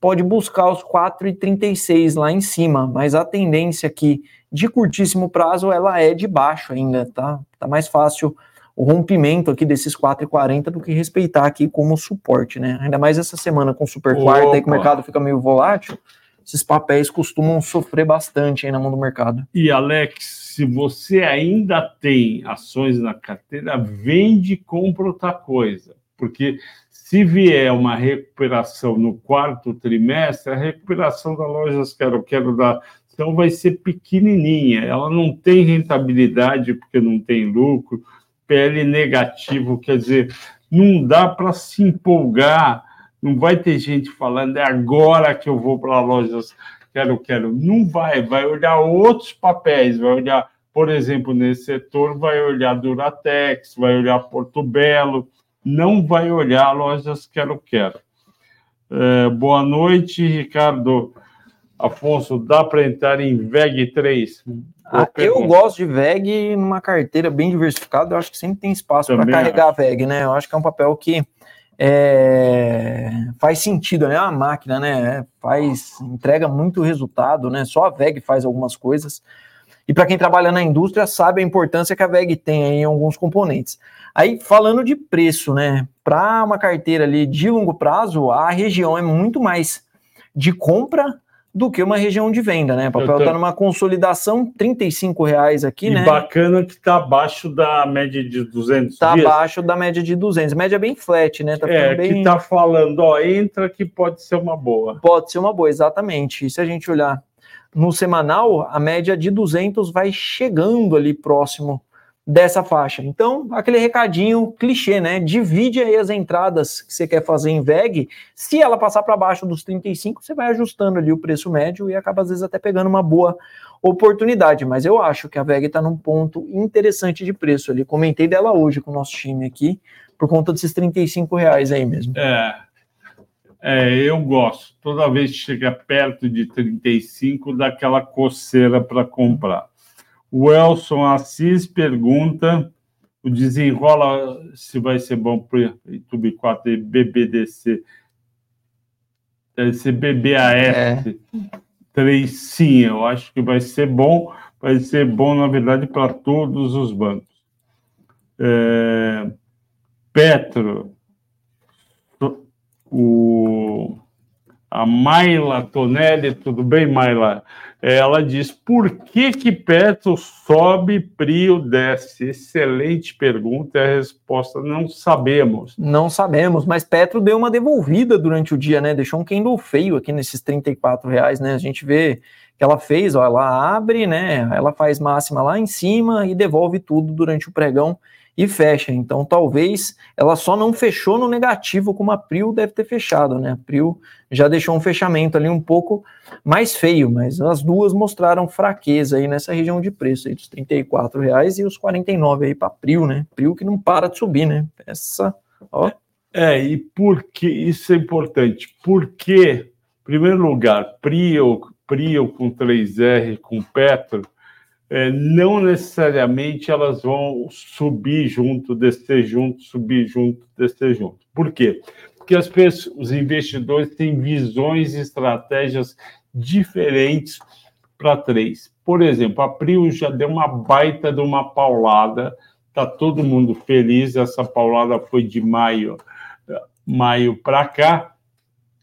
pode buscar os 4,36 lá em cima, mas a tendência aqui de curtíssimo prazo ela é de baixo ainda, tá? Tá mais fácil o rompimento aqui desses 4,40 do que respeitar aqui como suporte, né? Ainda mais essa semana com super quarta aí que o mercado fica meio volátil, esses papéis costumam sofrer bastante aí na mão do mercado. E Alex, se você ainda tem ações na carteira, vende e compra outra coisa, porque se vier uma recuperação no quarto trimestre, a recuperação da lojas Quero Quero da então vai ser pequenininha, ela não tem rentabilidade porque não tem lucro, PL negativo, quer dizer, não dá para se empolgar, não vai ter gente falando, é agora que eu vou para lojas, quero, quero. Não vai, vai olhar outros papéis, vai olhar, por exemplo, nesse setor, vai olhar Duratex, vai olhar Porto Belo, não vai olhar lojas quero, quero. É, boa noite, Ricardo. Afonso, dá para entrar em VEG 3? Ah, eu gosto de VEG numa carteira bem diversificada, eu acho que sempre tem espaço para carregar a VEG, né? Eu acho que é um papel que é, faz sentido, né? É uma máquina, né? Faz, entrega muito resultado, né? Só a VEG faz algumas coisas. E para quem trabalha na indústria sabe a importância que a VEG tem em alguns componentes. Aí, falando de preço, né? Para uma carteira ali de longo prazo, a região é muito mais de compra do que uma região de venda, né? O papel está numa consolidação, 35 reais aqui, e né? bacana que está abaixo da média de 200 Está abaixo da média de 200. Média bem flat, né? Tá é, bem... que está falando, ó, entra que pode ser uma boa. Pode ser uma boa, exatamente. E se a gente olhar no semanal, a média de 200 vai chegando ali próximo dessa faixa. Então, aquele recadinho clichê, né? Divide aí as entradas que você quer fazer em VEG. Se ela passar para baixo dos 35, você vai ajustando ali o preço médio e acaba às vezes até pegando uma boa oportunidade. Mas eu acho que a VEG está num ponto interessante de preço ali. Comentei dela hoje com o nosso time aqui, por conta desses 35 reais aí mesmo. É. É, eu gosto. Toda vez que chega perto de 35, dá aquela coceira para comprar. O Elson Assis pergunta: o desenrola se vai ser bom para o YouTube 4 e BBDC. Deve ser BBAS é. 3, sim, eu acho que vai ser bom, vai ser bom, na verdade, para todos os bancos. É, Petro, o a Maila Tonelli, tudo bem, Maila? Ela diz: por que que Petro sobe, Prio desce? Excelente pergunta, a resposta não sabemos. Não sabemos, mas Petro deu uma devolvida durante o dia, né? Deixou um candle feio aqui nesses 34 reais, né? A gente vê que ela fez, ó, ela abre, né? Ela faz máxima lá em cima e devolve tudo durante o pregão e fecha. Então, talvez ela só não fechou no negativo como a Prio deve ter fechado, né? A Prio já deixou um fechamento ali um pouco mais feio, mas as duas mostraram fraqueza aí nessa região de preço aí dos 34 reais e os 49 aí para Prio, né? Prio que não para de subir, né? Essa, ó. É, e por que isso é importante? Porque, em primeiro lugar, Prio, Prio com 3R, com Petro, é, não necessariamente elas vão subir junto, descer junto, subir junto, descer junto. Por quê? Porque as pessoas, os investidores têm visões e estratégias diferentes para três. Por exemplo, a Prio já deu uma baita de uma paulada, está todo mundo feliz, essa paulada foi de maio, maio para cá,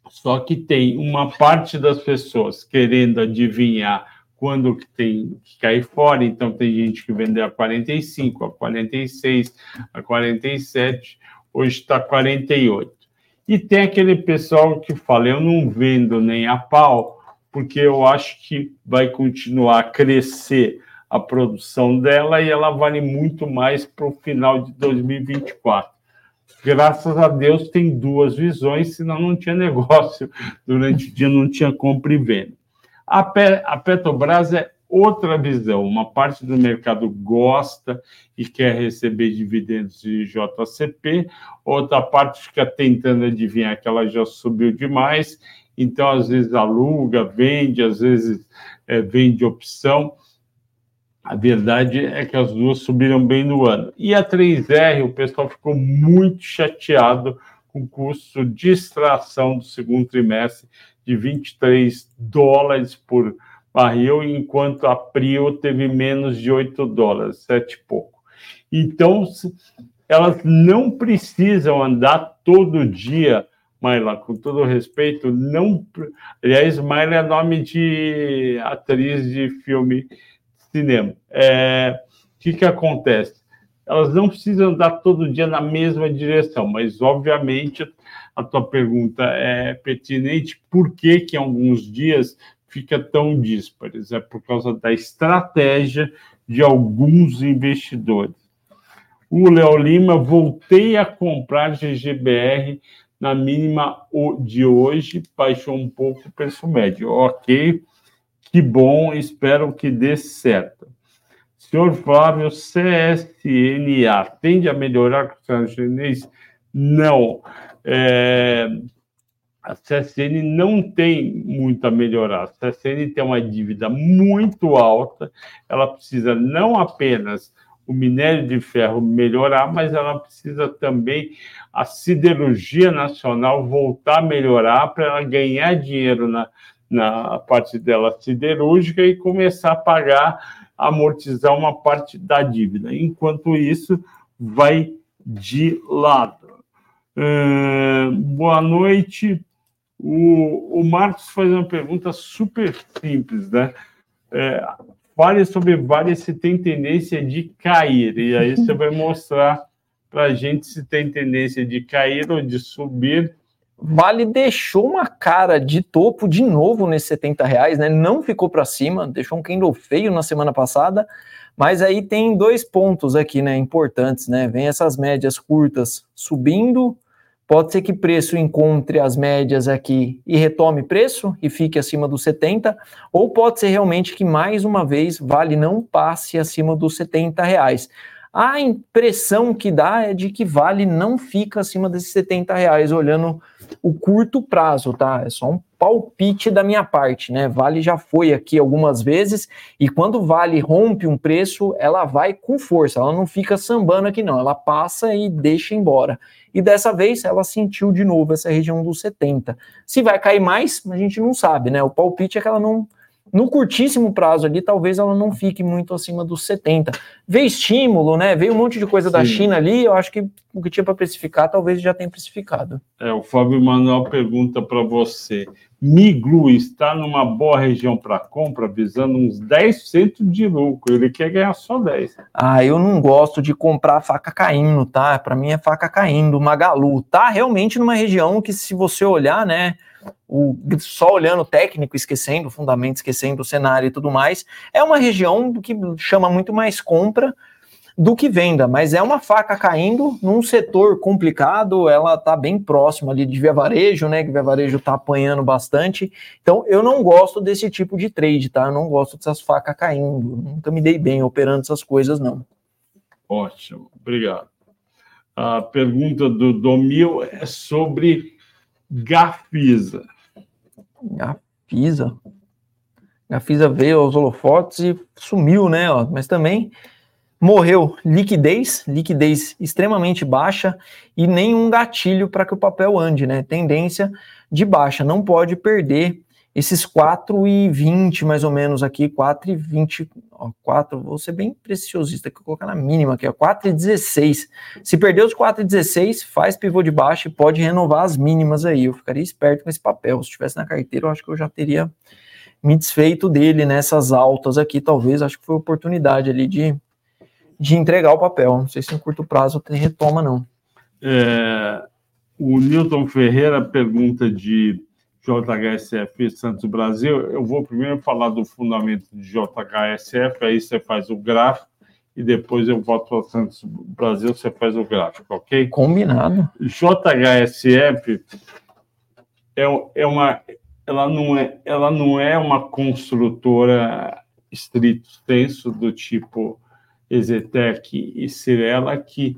só que tem uma parte das pessoas querendo adivinhar quando que tem que cair fora, então tem gente que vendeu a 45, a 46, a 47, hoje está 48. E tem aquele pessoal que fala, eu não vendo nem a pau, porque eu acho que vai continuar a crescer a produção dela e ela vale muito mais para o final de 2024. Graças a Deus tem duas visões, senão não tinha [laughs] negócio. Durante o dia não tinha compra e venda. A, Pe a Petrobras é outra visão. Uma parte do mercado gosta e quer receber dividendos de JCP, outra parte fica tentando adivinhar que ela já subiu demais, então às vezes aluga, vende, às vezes é, vende opção. A verdade é que as duas subiram bem no ano. E a 3R, o pessoal ficou muito chateado com o custo de extração do segundo trimestre de 23 dólares por barril, enquanto a Prio teve menos de 8 dólares, 7 e pouco. Então, elas não precisam andar todo dia, Maila, com todo respeito, não. Aliás, Maila é nome de atriz de filme cinema. É, o que, que acontece? Elas não precisam andar todo dia na mesma direção, mas, obviamente, a tua pergunta é pertinente, por que que alguns dias fica tão díspares? É por causa da estratégia de alguns investidores. O Léo Lima, voltei a comprar GGBR na mínima de hoje, baixou um pouco o preço médio. Ok, que bom, espero que dê certo. Senhor Flávio, CSNA tende a melhorar com o chinês? Não. É, a CSN não tem muito a melhorar. A CSN tem uma dívida muito alta, ela precisa não apenas o minério de ferro melhorar, mas ela precisa também a siderurgia nacional voltar a melhorar para ela ganhar dinheiro na, na parte dela siderúrgica e começar a pagar, amortizar uma parte da dívida. Enquanto isso, vai de lado. Uh, boa noite. O, o Marcos faz uma pergunta super simples, né? É, fale sobre Vale se tem tendência de cair, e aí você vai mostrar para a gente se tem tendência de cair ou de subir. Vale deixou uma cara de topo de novo nesses 70 reais, né? Não ficou para cima, deixou um candle feio na semana passada, mas aí tem dois pontos aqui, né? Importantes, né? Vem essas médias curtas subindo, Pode ser que preço encontre as médias aqui e retome preço e fique acima dos 70, ou pode ser realmente que mais uma vez vale não passe acima dos 70 reais. A impressão que dá é de que vale não fica acima desses 70 reais, olhando o curto prazo, tá? É só um palpite da minha parte, né? Vale já foi aqui algumas vezes e quando Vale rompe um preço, ela vai com força, ela não fica sambando aqui não, ela passa e deixa embora. E dessa vez ela sentiu de novo essa região dos 70. Se vai cair mais, a gente não sabe, né? O palpite é que ela não no curtíssimo prazo ali, talvez ela não fique muito acima dos 70. Vê estímulo, né? Veio um monte de coisa Sim. da China ali, eu acho que o que tinha para precificar, talvez já tenha precificado. É, o Fábio Manuel pergunta para você: Miglu está numa boa região para compra, visando uns 10% de lucro. Ele quer ganhar só 10. Ah, eu não gosto de comprar faca caindo, tá? Para mim é faca caindo. Magalu tá realmente numa região que, se você olhar, né? o, só olhando o técnico, esquecendo o fundamento, esquecendo o cenário e tudo mais, é uma região que chama muito mais compra do que venda, mas é uma faca caindo num setor complicado, ela tá bem próxima ali de Via Varejo, né, que Via Varejo tá apanhando bastante, então eu não gosto desse tipo de trade, tá, eu não gosto dessas facas caindo, nunca me dei bem operando essas coisas, não. Ótimo, obrigado. A pergunta do Domil é sobre Gafisa. Gafisa. Gafisa veio aos holofotes e sumiu, né? Ó, mas também morreu liquidez, liquidez extremamente baixa e nenhum gatilho para que o papel ande, né? Tendência de baixa, não pode perder esses 4,20 mais ou menos aqui, 4,20, 4, vou ser bem preciosista, que eu vou colocar na mínima aqui, ó, 4,16. Se perder os 4,16, faz pivô de baixo e pode renovar as mínimas aí. Eu ficaria esperto com esse papel. Se estivesse na carteira, eu acho que eu já teria me desfeito dele nessas altas aqui, talvez. Acho que foi oportunidade ali de, de entregar o papel. Não sei se em curto prazo tem retoma, não. É, o Newton Ferreira pergunta de JHSF Santos Brasil, eu vou primeiro falar do fundamento de JHSF, aí você faz o gráfico e depois eu volto para Santos Brasil, você faz o gráfico, ok? Combinado. JHSF é, é uma, ela não é, ela não é uma construtora estrito senso do tipo Exetec e Cirela que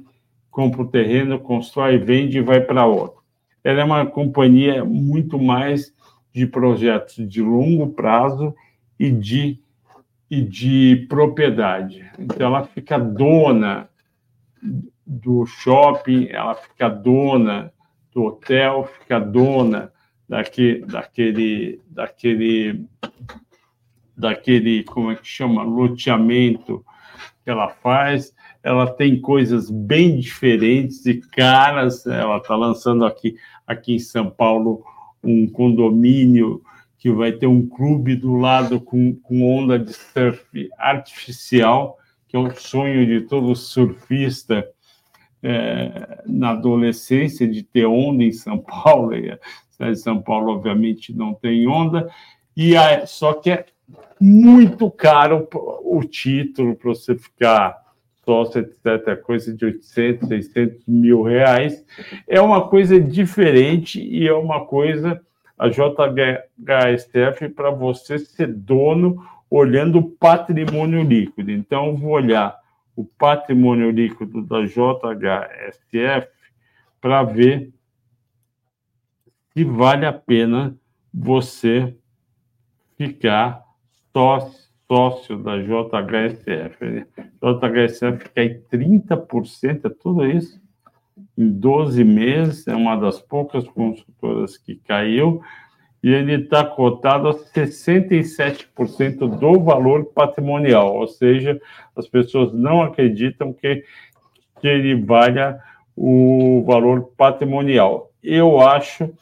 compra o terreno, constrói, vende e vai para outro ela é uma companhia muito mais de projetos de longo prazo e de, e de propriedade. Então, ela fica dona do shopping, ela fica dona do hotel, fica dona daquele, daquele, daquele, daquele, como é que chama, loteamento que ela faz. Ela tem coisas bem diferentes e caras. Ela está lançando aqui aqui em São Paulo um condomínio que vai ter um clube do lado com, com onda de surf artificial, que é o sonho de todo surfista é, na adolescência, de ter onda em São Paulo. E a cidade de São Paulo, obviamente, não tem onda, e a, só que é muito caro o título para você ficar sócio, etc., coisa de 800, 600 mil reais. É uma coisa diferente e é uma coisa, a JHSF, para você ser dono olhando o patrimônio líquido. Então, vou olhar o patrimônio líquido da JHSF para ver se vale a pena você ficar sócio, da JHSF. JHSF aí 30%, é tudo isso, em 12 meses, é uma das poucas consultoras que caiu, e ele está cotado a 67% do valor patrimonial, ou seja, as pessoas não acreditam que, que ele valha o valor patrimonial. Eu acho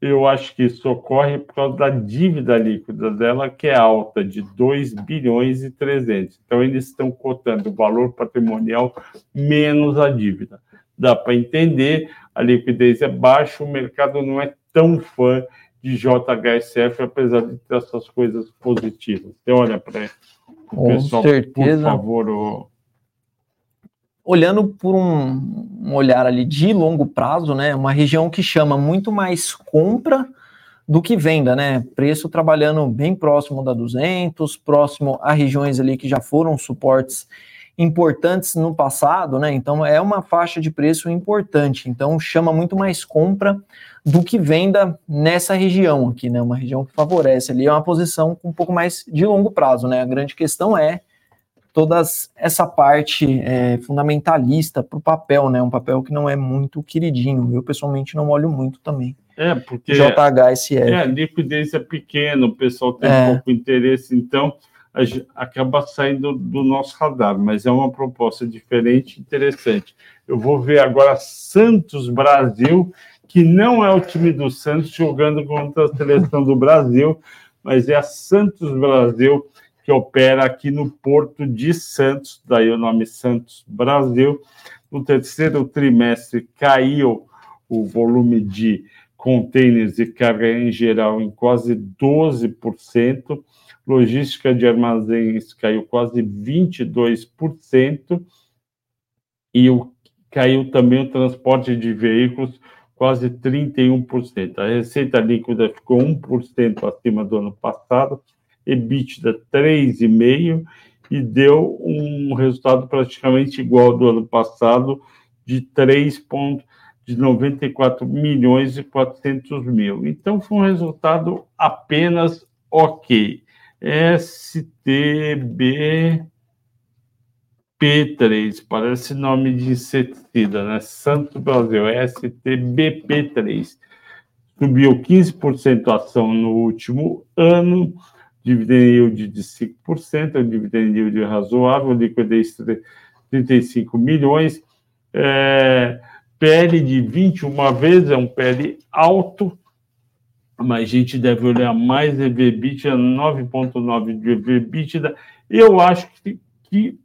eu acho que isso ocorre por causa da dívida líquida dela, que é alta, de 2 bilhões e 300. Então, eles estão cotando o valor patrimonial menos a dívida. Dá para entender, a liquidez é baixa, o mercado não é tão fã de JHSF, apesar de ter essas coisas positivas. Então, olha para o pessoal, certeza. por favor. O... Olhando por um, um, olhar ali de longo prazo, né, uma região que chama muito mais compra do que venda, né? Preço trabalhando bem próximo da 200, próximo a regiões ali que já foram suportes importantes no passado, né? Então é uma faixa de preço importante. Então chama muito mais compra do que venda nessa região aqui, né? Uma região que favorece ali, é uma posição com um pouco mais de longo prazo, né? A grande questão é toda essa parte é, fundamentalista para o papel, né? Um papel que não é muito queridinho. Eu pessoalmente não olho muito também. É, porque JHSF. É, a liquidez é pequena, o pessoal tem é. pouco interesse, então acaba saindo do nosso radar, mas é uma proposta diferente e interessante. Eu vou ver agora Santos Brasil, que não é o time do Santos jogando contra a seleção do Brasil, mas é a Santos Brasil que opera aqui no Porto de Santos, daí o nome Santos Brasil. No terceiro trimestre caiu o volume de contêineres e carga em geral em quase 12% logística de armazéns caiu quase 22%, e o, caiu também o transporte de veículos, quase 31%. A receita líquida ficou 1% acima do ano passado, EBITDA 3,5%, e deu um resultado praticamente igual ao do ano passado, de 3 de 94 milhões e 400 mil. Então, foi um resultado apenas ok. STB P3, parece nome de inseticida, né? Santo Brasil, STBP3. Subiu 15% a ação no último ano, dividend yield de 5%, é um dividend yield razoável, liquidez 35 milhões, é, PL de 21 vezes, é um PL alto, mas a gente deve olhar mais EV/EBITDA, 9,9 de EV/EBITDA. Eu acho que, que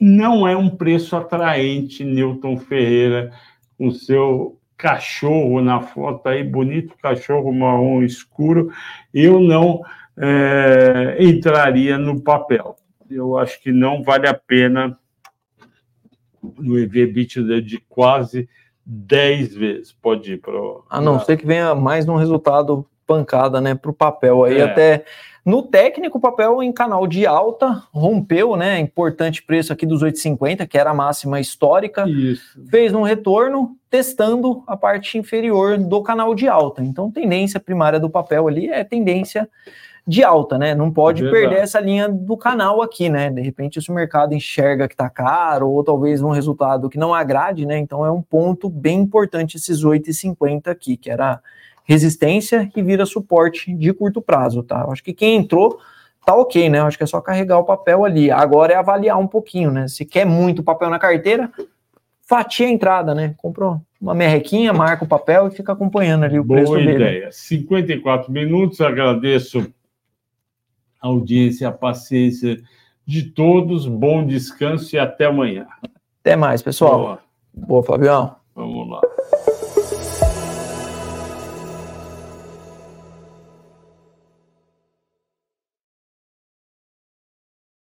não é um preço atraente, Newton Ferreira, com seu cachorro na foto aí, bonito cachorro marrom escuro. Eu não é, entraria no papel. Eu acho que não vale a pena no EV/EBITDA de quase 10 vezes pode ir para. A não ser que venha mais um resultado pancada, né, para o papel. Aí é. até no técnico, o papel em canal de alta rompeu, né? Importante preço aqui dos 8,50, que era a máxima histórica. Isso. Fez um retorno testando a parte inferior do canal de alta. Então, tendência primária do papel ali é tendência de alta, né? Não pode perder essa linha do canal aqui, né? De repente, se o mercado enxerga que tá caro, ou talvez um resultado que não agrade, né? Então é um ponto bem importante esses 8,50 aqui, que era resistência e vira suporte de curto prazo, tá? Eu acho que quem entrou tá ok, né? Eu acho que é só carregar o papel ali. Agora é avaliar um pouquinho, né? Se quer muito papel na carteira, fatia a entrada, né? Comprou uma merrequinha, marca o papel e fica acompanhando ali o Boa preço ideia. dele. Boa ideia. 54 minutos, agradeço a audiência, a paciência de todos. Bom descanso e até amanhã. Até mais, pessoal. Boa, Boa Fabião. Vamos lá.